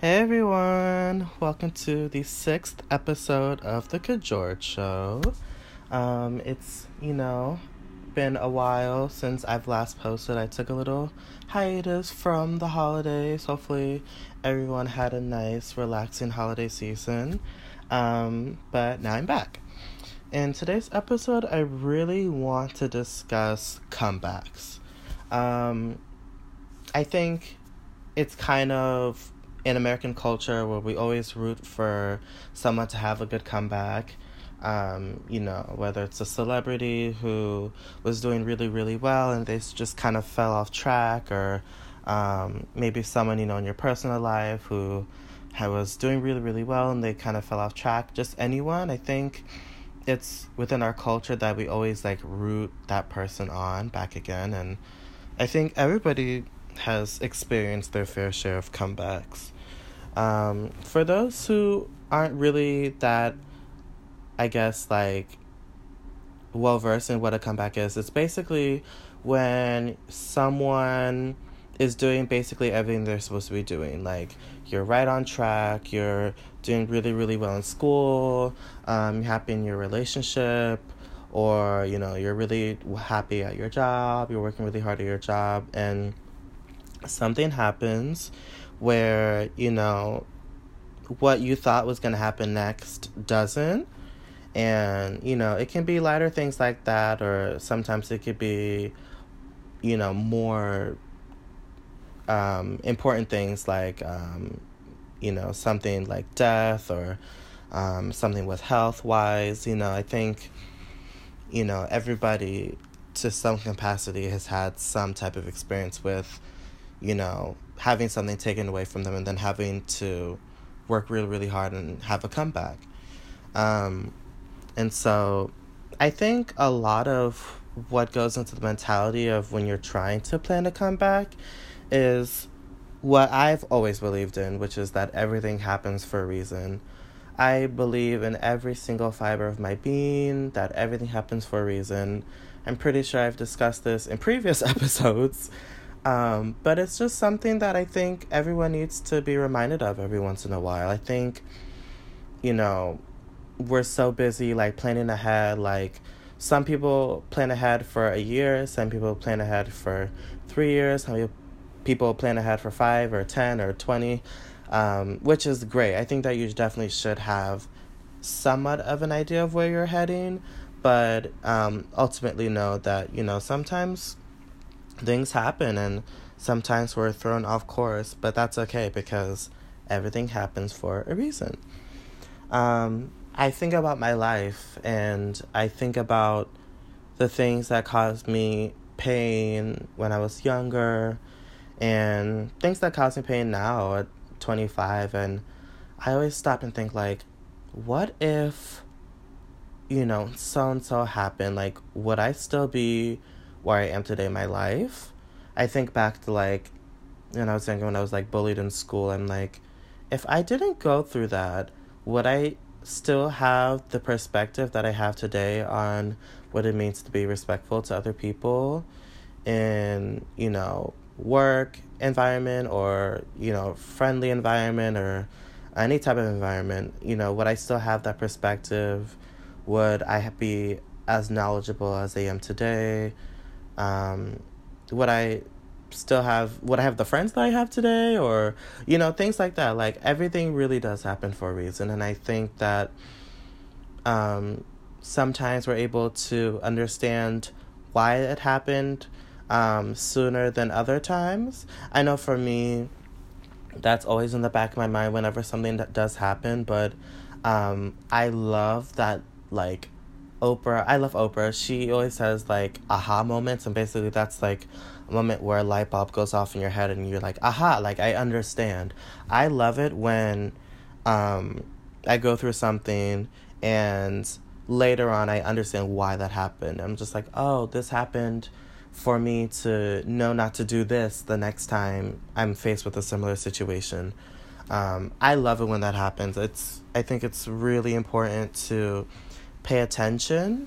Hey everyone, welcome to the sixth episode of the Kujorg Show. Um, it's, you know, been a while since I've last posted. I took a little hiatus from the holidays. Hopefully, everyone had a nice, relaxing holiday season. Um, but now I'm back. In today's episode, I really want to discuss comebacks. Um, I think it's kind of in American culture where we always root for someone to have a good comeback. Um, you know, whether it's a celebrity who was doing really, really well and they just kind of fell off track, or um, maybe someone, you know, in your personal life who was doing really, really well and they kind of fell off track. Just anyone, I think it's within our culture that we always like root that person on back again. And I think everybody has experienced their fair share of comebacks. Um, for those who aren't really that, I guess, like, well versed in what a comeback is, it's basically when someone is doing basically everything they're supposed to be doing. Like, you're right on track, you're doing really, really well in school, um, happy in your relationship, or, you know, you're really happy at your job, you're working really hard at your job, and something happens where, you know, what you thought was going to happen next doesn't. And, you know, it can be lighter things like that, or sometimes it could be, you know, more um, important things like, um, you know, something like death or um, something with health wise. You know, I think, you know, everybody to some capacity has had some type of experience with, you know, having something taken away from them and then having to work really, really hard and have a comeback. Um, and so I think a lot of what goes into the mentality of when you're trying to plan a comeback is what I've always believed in, which is that everything happens for a reason. I believe in every single fiber of my being that everything happens for a reason. I'm pretty sure I've discussed this in previous episodes. Um, but it's just something that I think everyone needs to be reminded of every once in a while. I think, you know, we're so busy like planning ahead. Like, some people plan ahead for a year, some people plan ahead for three years, some people plan ahead for five or 10 or 20, um, which is great. I think that you definitely should have somewhat of an idea of where you're heading, but um, ultimately know that, you know, sometimes things happen and sometimes we're thrown off course, but that's okay because everything happens for a reason. Um, I think about my life and I think about the things that caused me pain when I was younger and things that cause me pain now at 25 and I always stop and think like what if you know so and so happened like would I still be where I am today in my life. I think back to like when I was younger, when I was like bullied in school, I'm like, if I didn't go through that, would I still have the perspective that I have today on what it means to be respectful to other people in, you know, work environment or, you know, friendly environment or any type of environment? You know, would I still have that perspective? Would I be as knowledgeable as I am today? Um, would I still have would I have the friends that I have today or you know things like that. Like everything really does happen for a reason. And I think that um, sometimes we're able to understand why it happened um, sooner than other times. I know for me that's always in the back of my mind whenever something that does happen. But um, I love that like Oprah, I love Oprah. She always says like aha moments, and basically that's like a moment where a light bulb goes off in your head, and you're like, aha, like I understand. I love it when um, I go through something and later on I understand why that happened. I'm just like, oh, this happened for me to know not to do this the next time I'm faced with a similar situation. Um, I love it when that happens. It's I think it's really important to pay attention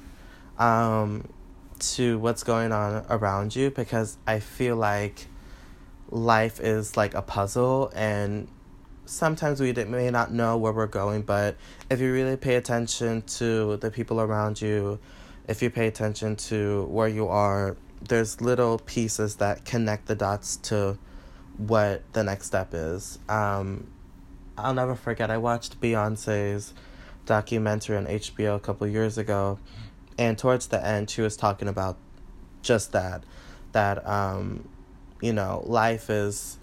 um, to what's going on around you because I feel like life is like a puzzle and sometimes we may not know where we're going, but if you really pay attention to the people around you, if you pay attention to where you are, there's little pieces that connect the dots to what the next step is. Um, I'll never forget, I watched Beyonce's documentary on HBO a couple years ago, and towards the end, she was talking about just that that um, you know life is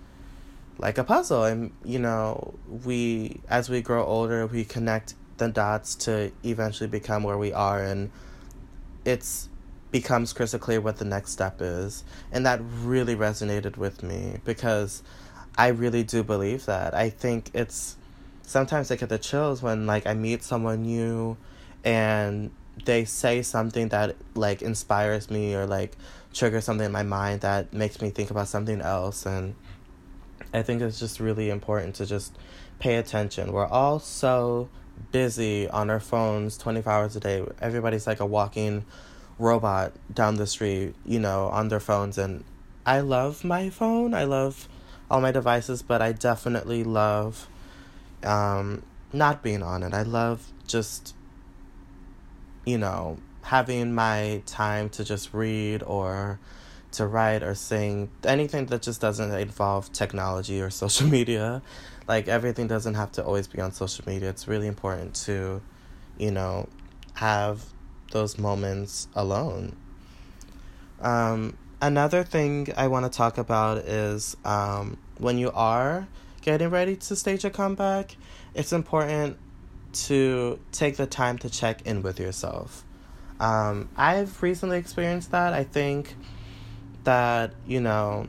like a puzzle and you know we as we grow older we connect the dots to eventually become where we are and it's becomes crystal clear what the next step is and that really resonated with me because i really do believe that. I think it's sometimes i get the chills when like i meet someone new and they say something that like inspires me or like triggers something in my mind that makes me think about something else and I think it's just really important to just pay attention. We're all so busy on our phones 24 hours a day. Everybody's like a walking robot down the street, you know, on their phones. And I love my phone. I love all my devices, but I definitely love um, not being on it. I love just, you know, having my time to just read or to write or sing, anything that just doesn't involve technology or social media. Like everything doesn't have to always be on social media. It's really important to, you know, have those moments alone. Um, another thing I want to talk about is um, when you are getting ready to stage a comeback, it's important to take the time to check in with yourself. Um, I've recently experienced that. I think that, you know,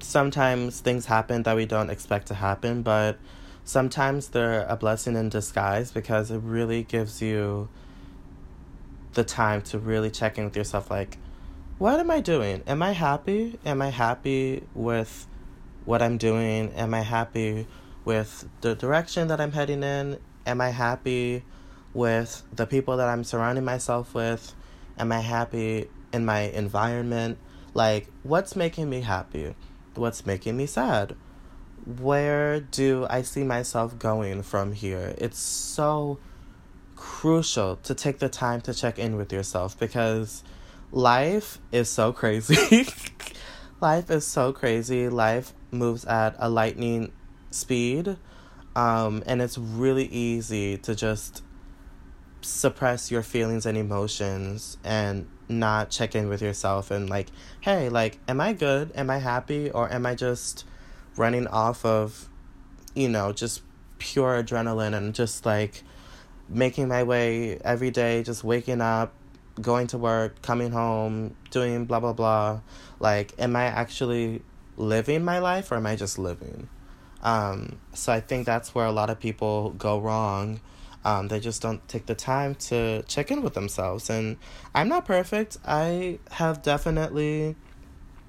sometimes things happen that we don't expect to happen, but sometimes they're a blessing in disguise because it really gives you the time to really check in with yourself like, what am I doing? Am I happy? Am I happy with what I'm doing? Am I happy with the direction that I'm heading in? Am I happy with the people that I'm surrounding myself with? Am I happy in my environment. Like, what's making me happy? What's making me sad? Where do I see myself going from here? It's so crucial to take the time to check in with yourself because life is so crazy. life is so crazy. Life moves at a lightning speed. Um, and it's really easy to just suppress your feelings and emotions and not check in with yourself and like hey like am i good am i happy or am i just running off of you know just pure adrenaline and just like making my way every day just waking up going to work coming home doing blah blah blah like am i actually living my life or am i just living um so i think that's where a lot of people go wrong um, they just don't take the time to check in with themselves. And I'm not perfect. I have definitely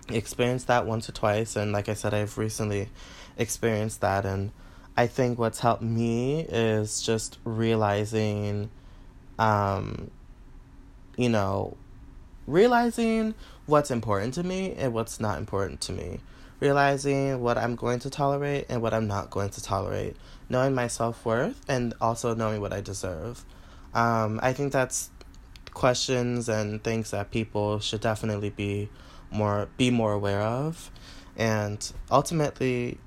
experienced that once or twice. And like I said, I've recently experienced that. And I think what's helped me is just realizing, um, you know, realizing what's important to me and what's not important to me. Realizing what I'm going to tolerate and what I'm not going to tolerate knowing my self worth and also knowing what I deserve. Um, I think that's questions and things that people should definitely be more be more aware of, and ultimately,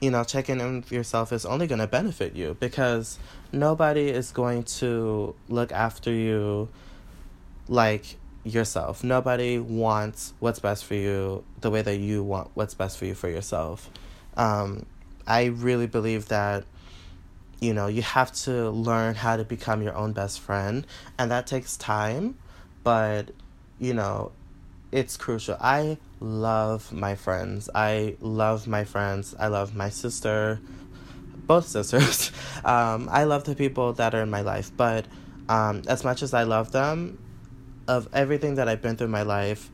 you know, checking in with yourself is only going to benefit you because nobody is going to look after you like yourself. Nobody wants what's best for you the way that you want what's best for you for yourself. Um, I really believe that you know, you have to learn how to become your own best friend, and that takes time, but you know, it's crucial. I love my friends. I love my friends. I love my sister, both sisters. um, I love the people that are in my life, but um, as much as I love them, of everything that I've been through in my life,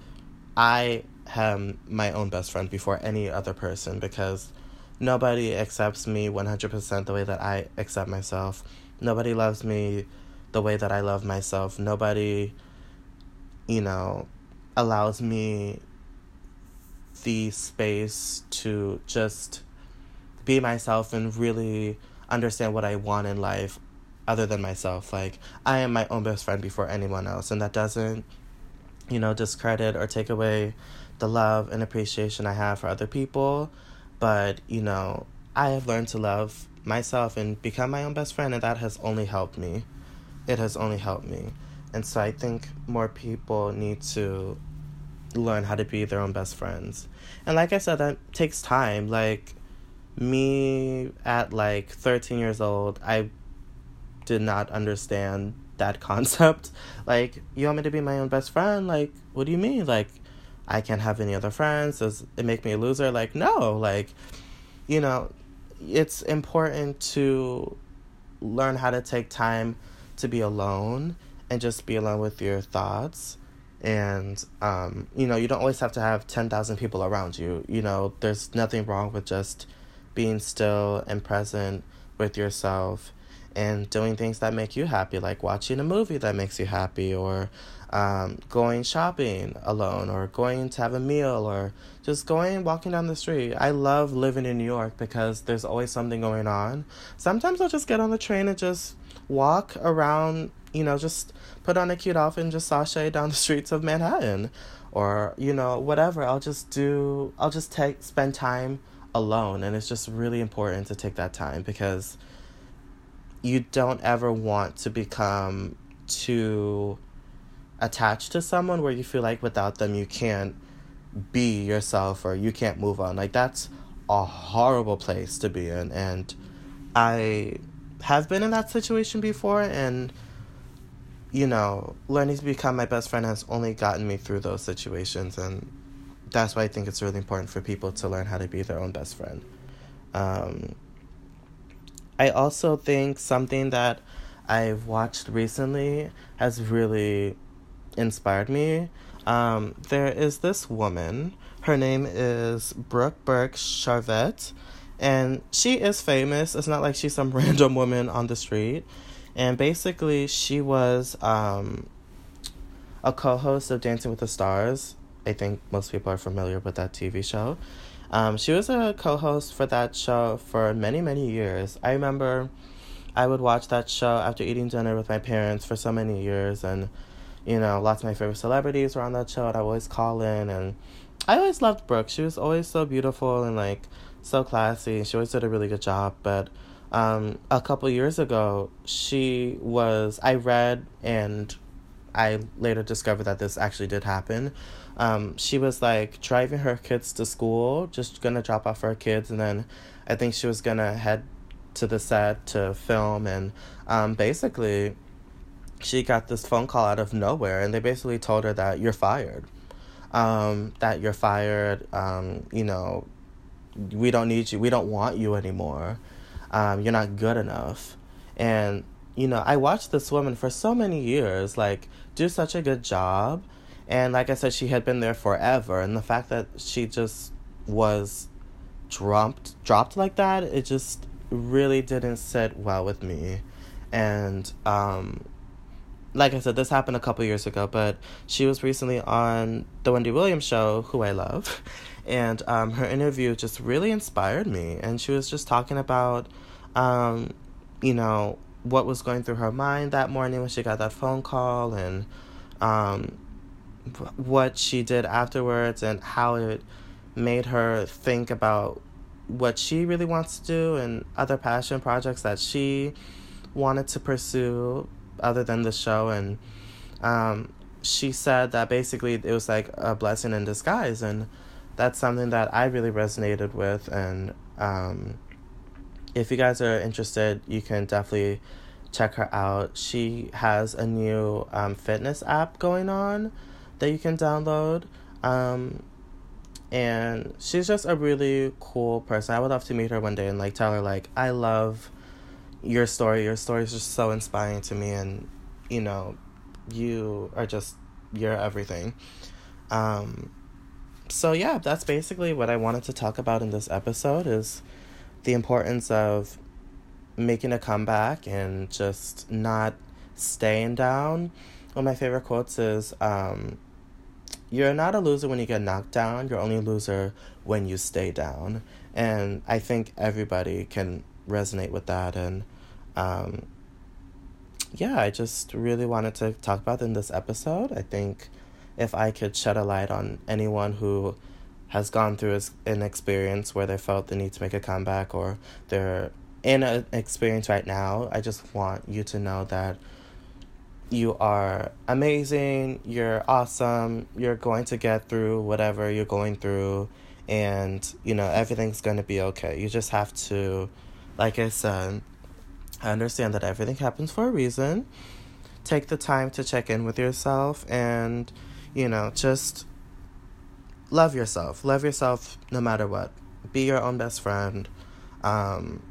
I am my own best friend before any other person because nobody accepts me 100% the way that I accept myself. Nobody loves me the way that I love myself. Nobody, you know, allows me the space to just be myself and really understand what I want in life other than myself. Like, I am my own best friend before anyone else, and that doesn't, you know, discredit or take away the love and appreciation I have for other people. But, you know, I have learned to love myself and become my own best friend, and that has only helped me. It has only helped me. And so I think more people need to learn how to be their own best friends. And like I said, that takes time. Like, me at like 13 years old, I did not understand that concept. Like, you want me to be my own best friend? Like, what do you mean? Like, I can't have any other friends? Does it make me a loser? Like, no. Like, you know, it's important to learn how to take time to be alone and just be alone with your thoughts and um, you know you don't always have to have 10,000 people around you you know there's nothing wrong with just being still and present with yourself and doing things that make you happy like watching a movie that makes you happy or um, going shopping alone or going to have a meal or just going walking down the street. I love living in New York because there's always something going on. Sometimes I'll just get on the train and just walk around, you know, just put on a cute outfit and just sashay down the streets of Manhattan or, you know, whatever. I'll just do, I'll just take, spend time alone. And it's just really important to take that time because you don't ever want to become too attached to someone where you feel like without them you can't be yourself or you can't move on. Like that's a horrible place to be in and I have been in that situation before and you know, learning to become my best friend has only gotten me through those situations and that's why I think it's really important for people to learn how to be their own best friend. Um, I also think something that I've watched recently has really inspired me. Um, there is this woman. Her name is Brooke Burke Charvet, and she is famous. It's not like she's some random woman on the street. And basically, she was um, a co host of Dancing with the Stars. I think most people are familiar with that TV show. Um, she was a co host for that show for many, many years. I remember I would watch that show after eating dinner with my parents for so many years, and you know, lots of my favorite celebrities were on that show, and I always call in. And I always loved Brooke. She was always so beautiful and like so classy. She always did a really good job. But um, a couple years ago, she was, I read and I later discovered that this actually did happen. Um, she was like driving her kids to school, just gonna drop off her kids, and then I think she was gonna head to the set to film. And um, basically, she got this phone call out of nowhere and they basically told her that you're fired um, that you're fired um, you know we don't need you we don't want you anymore um, you're not good enough and you know i watched this woman for so many years like do such a good job. And like i said she had been there forever. And the fact that she just was dropped dropped like that it just really didn't sit well with me. And um like I said, this happened a couple years ago, but she was recently on the Wendy Williams show, who I love, and um, her interview just really inspired me. And she was just talking about, um, you know, what was going through her mind that morning when she got that phone call, and um, what she did afterwards, and how it made her think about what she really wants to do and other passion projects that she wanted to pursue other than the show. And um, she said that basically it was like a blessing in disguise. And that's something that i really resonated with and um, if you guys are interested you can definitely check her out she has a new um, fitness app going on that you can download um, and she's just a really cool person i would love to meet her one day and like tell her like i love your story. Your story is just so inspiring to me, and you know, you are just you're everything. Um, so yeah, that's basically what I wanted to talk about in this episode is the importance of making a comeback and just not staying down. One of my favorite quotes is um, you're not a loser when you get knocked down, you're only a loser when you stay down. And I think everybody can resonate with that. And um, yeah, I just really wanted to talk about in this episode. I think if I could shed a light on anyone who has gone through an experience where they felt the need to make a comeback or they're in an experience right now, I just want you to know that you are amazing, you're awesome, you're going to get through whatever you're going through, and you know, everything's going to be okay. You just have to, like I said, I understand that everything happens for a reason. Take the time to check in with yourself and, you know, just love yourself. Love yourself no matter what. Be your own best friend. Um,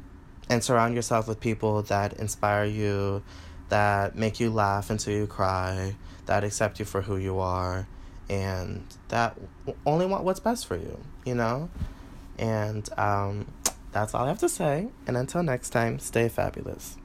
and surround yourself with people that inspire you, that make you laugh until you cry, that accept you for who you are, and that only want what's best for you, you know? And um, that's all I have to say. And until next time, stay fabulous.